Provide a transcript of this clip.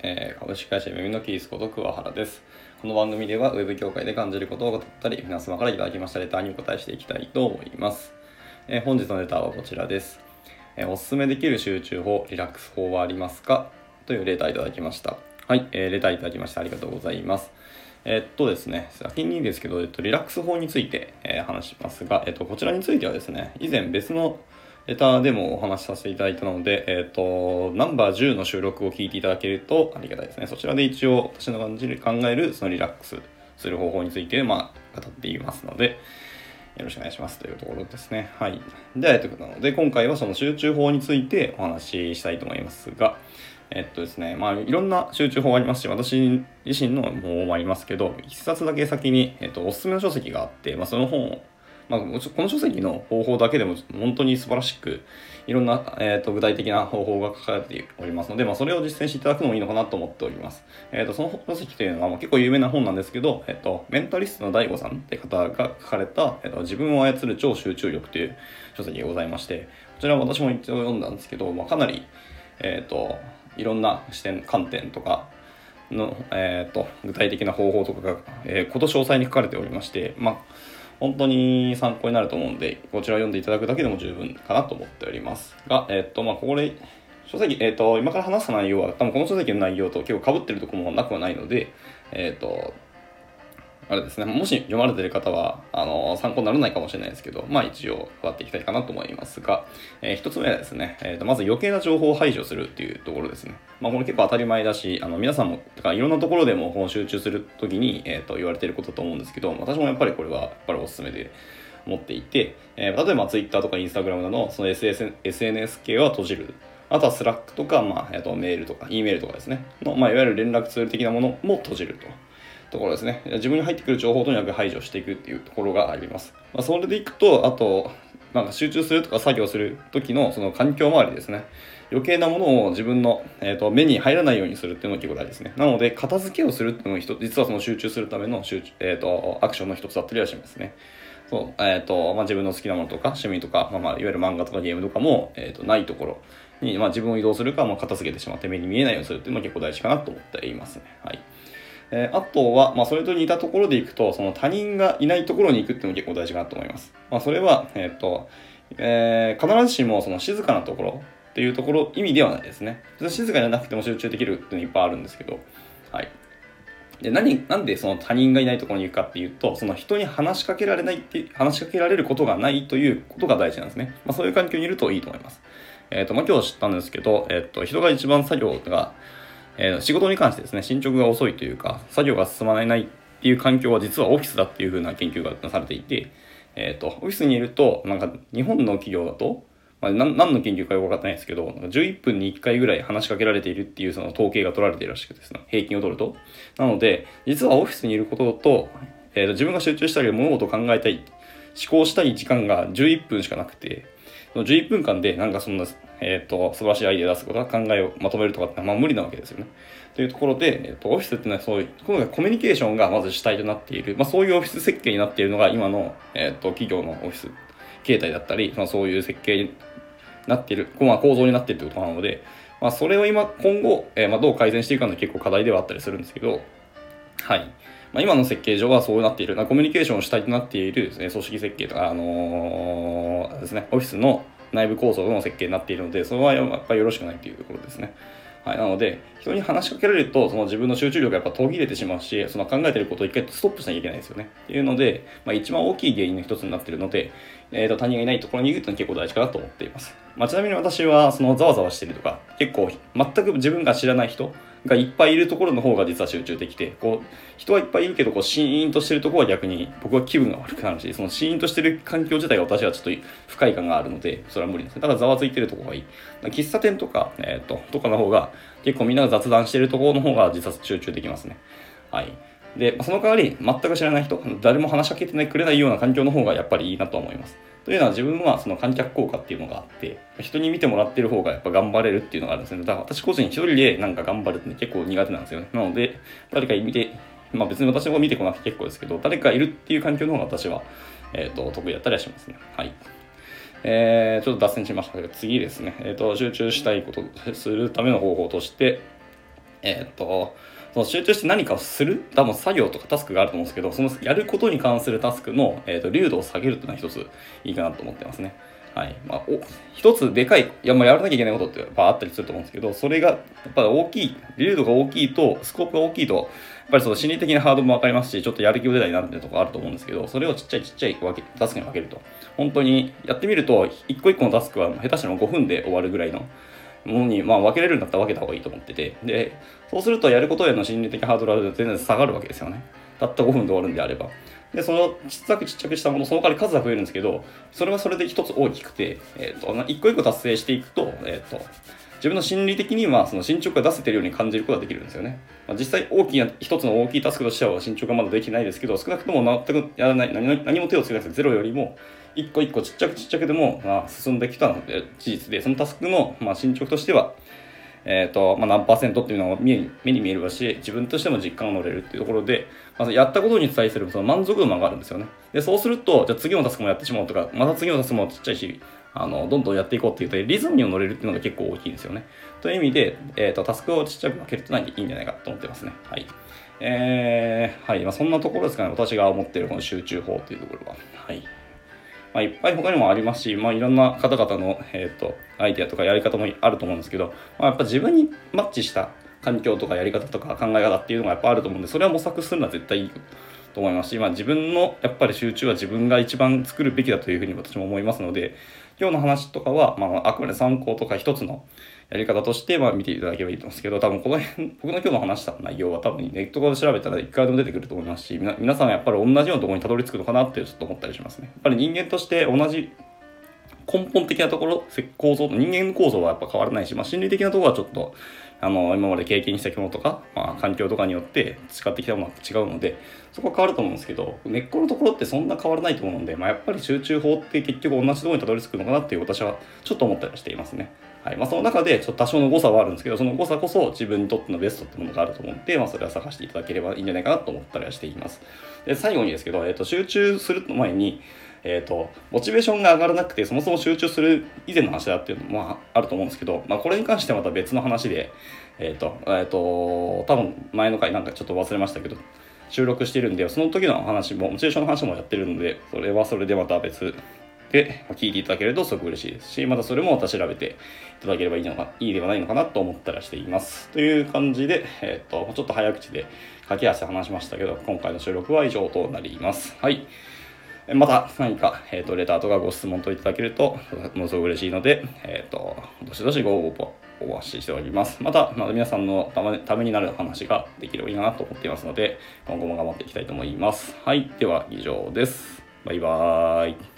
えー株式会社耳のキースこと桑原です。この番組ではウェブ業界で感じることを語ったり、皆様からいただきましたレターにお答えしていきたいと思います。えー本日のレターはこちらです。えーおすすめできる集中法、リラックス法はありますか？というレターいただきました。はい、えーレターいただきましてありがとうございます。えっとですね、先にですけど、えっと、リラックス法について、え話しますが、えっと、こちらについてはですね、以前別のレターでもお話しさせていただいたので、えっ、と、ナンバー10の収録を聞いていただけるとありがたいですね。そちらで一応私の感じる考えるそのリラックスする方法について、まあ、語っていますので、よろしくお願いしますというところですね。はい。では、えっと、なので、今回はその集中法についてお話ししたいと思いますが、えっとですね、まあ、いろんな集中法がありますし、私自身のもありますけど、一冊だけ先に、えっと、おすすめの書籍があって、まあ、その本をまあ、この書籍の方法だけでも本当に素晴らしくいろんな、えー、と具体的な方法が書かれておりますので、まあ、それを実践していただくのもいいのかなと思っております。えー、とその書籍というのは、まあ、結構有名な本なんですけど、えー、とメンタリストの DAIGO さんって方が書かれた、えー、と自分を操る超集中力という書籍がございましてこちらは私も一応読んだんですけど、まあ、かなり、えー、といろんな視点観点とかの、えー、と具体的な方法とかが、えー、こと詳細に書かれておりまして、まあ本当に参考になると思うんで、こちらを読んでいただくだけでも十分かなと思っております。が、えっと、まあ、ここで、書籍、えっと、今から話す内容は、多分この書籍の内容と結構被ってるとこもなくはないので、えっと、あれですね、もし読まれてる方は、あの、参考にならないかもしれないですけど、まあ一応、変わっていきたいかなと思いますが、えー一つ目はですね、えーと、まず余計な情報を排除するっていうところですね。まあこれ結構当たり前だし、あの、皆さんも、てかいろんなところでもこの集中するときに、えっ、と、言われてることだと思うんですけど、私もやっぱりこれは、やっぱりおすすめで、持っていて、えー例えば Twitter とか Instagram などのその SS SNS 系は閉じる。あとは Slack とか、まあ、えっとメールとか、E メールとかですね。の、まあ、いわゆる連絡ツール的なものも閉じると。ところですね。自分に入ってくる情報をとにかく排除していくっていうところがあります。まあ、それでいくと、あと、なんか集中するとか作業する時のその環境周りですね。余計なものを自分の、えー、と目に入らないようにするっていうのが結構大事ですね。なので、片付けをするっていうのが一つ実はその集中するための集中、えー、とアクションの一つだったりはしますね。そう、えっ、と、まあ、自分の好きなものとか、趣味とか、まあ、まあ、いわゆる漫画とかゲームとかも、えっ、と、ないところに、まあ、自分を移動するか、まあ、片付けてしまって目に見えないようにするっていうのが結構大事かなと思っていますね。はい。えーあとは、まあ、それと似たところでいくと、その他人がいないところに行くっていうのも結構大事かなと思います。まあ、それは、えっ、と、えー必ずしもその静かなところっていうところ、意味ではないですね。静かじゃなくても集中できるっていうのいっぱいあるんですけど、はい。で何なんでその他人がいないところに行くかっていうとその人に話しかけられないって話しかけられることがないということが大事なんですね、まあ、そういう環境にいるといいと思いますえっ、とまあ今日知ったんですけど、えっと人が一番作業が、えー仕事に関してですね進捗が遅いというか作業が進まないっていう環境は実はオフィスだっていう風な研究がなされていてえっ、とオフィスにいるとなんか日本の企業だとまあ、何の研究かよく分かってないですけど、なんか11分に1回ぐらい話しかけられているっていうその統計が取られているらしくてですね、平均を取ると。なので、実はオフィスにいることと、えーと自分が集中したり物事を考えたい、思考したい時間が11分しかなくて、その11分間でなんかそんな、えっ、と、素晴らしいアイデア出すこと考えをまとめるとかって、まあ無理なわけですよね。というところで、えっ、と、オフィスっていうのはそういう、このコミュニケーションがまず主体となっている、まあそういうオフィス設計になっているのが今の、えっ、と、企業のオフィス形態だったり、まあそういう設計になっている、まあ、構造になっているということなので、まあ、それを今、今後、えーまあ、どう改善していくかの結構課題ではあったりするんですけど、はい。まあ、今の設計上はそうなっている、コミュニケーションを主体となっている、え組織設計とか、あのーですね、オフィスの内部構造の設計になっているので、それはやっぱりよろしくないというところですね。はい、なので、人に話しかけられると、その自分の集中力がやっぱ途切れてしまうし、その考えてることを一回ストップしなきゃいけないですよね。っていうので、まあ、一番大きい原因の一つになっているので、えー、と他人がいないところに行くっていうのは結構大事かなと思っています。まあ、ちなみに私は、そのざわざわしてるとか、結構全く自分が知らない人がいっぱいいるところの方が実は集中できて、こう、人はいっぱいいるけど、こう、シーンとしてるところは逆に僕は気分が悪くなるし、そのシーンとしてる環境自体が私はちょっと不快感があるので、それは無理ですね。だからざわついてるとこがいい。喫茶店とか、えっ、と、とかの方が、結構みんなが雑談してるところの方が実は集中できますね。はい。で、その代わり、全く知らない人、誰も話しかけてくれないような環境の方がやっぱりいいなと思います。というのは自分はその観客効果っていうのがあって、人に見てもらってる方がやっぱ頑張れるっていうのがあるんですね。だから私個人一人でなんか頑張るって結構苦手なんですよね。なので、誰か見て、まあ別に私も見てこなくて結構ですけど、誰かいるっていう環境の方が私は、えっ、と、得意だったりはしますね。はい。えー、ちょっと脱線しましたけど、次ですね。えっ、と、集中したいことするための方法として、えっ、と、その集中して何かをする多分作業とかタスクがあると思うんですけど、そのやることに関するタスクの、えーと、流度を下げるっていうのは一ついいかなと思ってますね。はい。まあ、お一つでかい、いや、まあ、やらなきゃいけないことってやっぱあったりすると思うんですけど、それが、やっぱり大きい、流度が大きいと、スコープが大きいと、やっぱりその心理的なハードもわかりますし、ちょっとやる気も出ないなってとこあると思うんですけど、それをちっちゃいちっちゃい分けタスクに分けると。本当にやってみると、一個一個のタスクは下手したら5分で終わるぐらいのものに、まあ、分けれるんだったら分けた方がいいと思ってて、で、そうするとやることへの心理的ハードルは全然下がるわけですよね。たった5分で終わるんであれば。で、そのちっちゃくちっちゃくしたもの、その代わり数は増えるんですけど、それはそれで一つ大きくて、えっ、ー、と、一個一個達成していくと、えっ、ー、と、自分の心理的にはその進捗が出せてるように感じることができるんですよね。まあ、実際大きな、一つの大きいタスクとしては進捗がまだできてないですけど、少なくとも全くやらない、何何も手をつけないゼロよりも、一個一個ちっちゃくちっちゃくでも、まあ、進んできたので事実で、そのタスクの、まあ、進捗としては、え、ー、と、まあ、何パーセントっていうのが目に目に見えるし、自分としても実感が乗れるっていうところで、まずやったことに対するその満足度も上がるんですよね。で、そうすると、じゃあ次のタスクもやってしまうとか、また次のタスクもちっちゃいし、あの、どんどんやっていこうっていうと、リズムにも乗れるっていうのが結構大きいんですよね。という意味で、え、ー、と、タスクをちっちゃく分けるってのはいいんじゃないかと思ってますね。はい。えー、はい。まあ、そんなところですかね。私が思っているこの集中法というところは。はい。まあ、いっぱい他にもありますし、まあ、いろんな方々の、えーと、アイデアとかやり方もあると思うんですけど、まあ、やっぱ自分にマッチした環境とかやり方とか考え方っていうのがやっぱあると思うんでそれは模索するのは絶対いいと思いますし、まあ、自分のやっぱり集中は自分が一番作るべきだというふうに私も思いますので今日の話とかは、まあ、あくまで参考とか一つのやり方として、まあ、見ていただければいいと思うんですけど、多分この辺、僕の今日の話した内容は多分ネットで調べたら一回でも出てくると思いますし、皆さんやっぱり同じようなところにたどり着くのかなってちょっと思ったりしますね。やっぱり人間として同じ根本的なところ、構造、人間構造はやっぱ変わらないし、まあ、心理的なところはちょっと、あの、今まで経験したものとか、まあ、環境とかによって培ってきたものは違うので、そこは変わると思うんですけど、根っこのところってそんな変わらないと思うので、まあ、やっぱり集中法って結局同じところにたどり着くのかなっていう私はちょっと思ったりしていますね。はい。まあ、その中でちょっと多少の誤差はあるんですけど、その誤差こそ自分にとってのベストってものがあると思って、まあ、それは探していただければいいんじゃないかなと思ったりはしています。で、最後にですけど、え、ー、と、集中する前に、えっ、ー、と、モチベーションが上がらなくて、そもそも集中する以前の話だっていうのもあると思うんですけど、まあ、これに関してはまた別の話で、えっ、ー、と、えっ、ー、と、多分前の回なんかちょっと忘れましたけど、収録してるんで、その時の話も、モチベーションの話もやってるので、それはそれでまた別で聞いていただけるとすごく嬉しいですし、またそれもまた調べていただければいいのか、いいではないのかなと思ったらしています。という感じで、えっ、ー、と、ちょっと早口で駆け足で話しましたけど、今回の収録は以上となります。はい。また何か、えっ、ー、と、レターとかご質問といただけると、ものすごく嬉しいので、えっ、ー、と、どしどしご応募お待ちしております。また、また皆さんのためになる話ができればいいなと思っていますので、今後も頑張っていきたいと思います。はい。では、以上です。バイバーイ。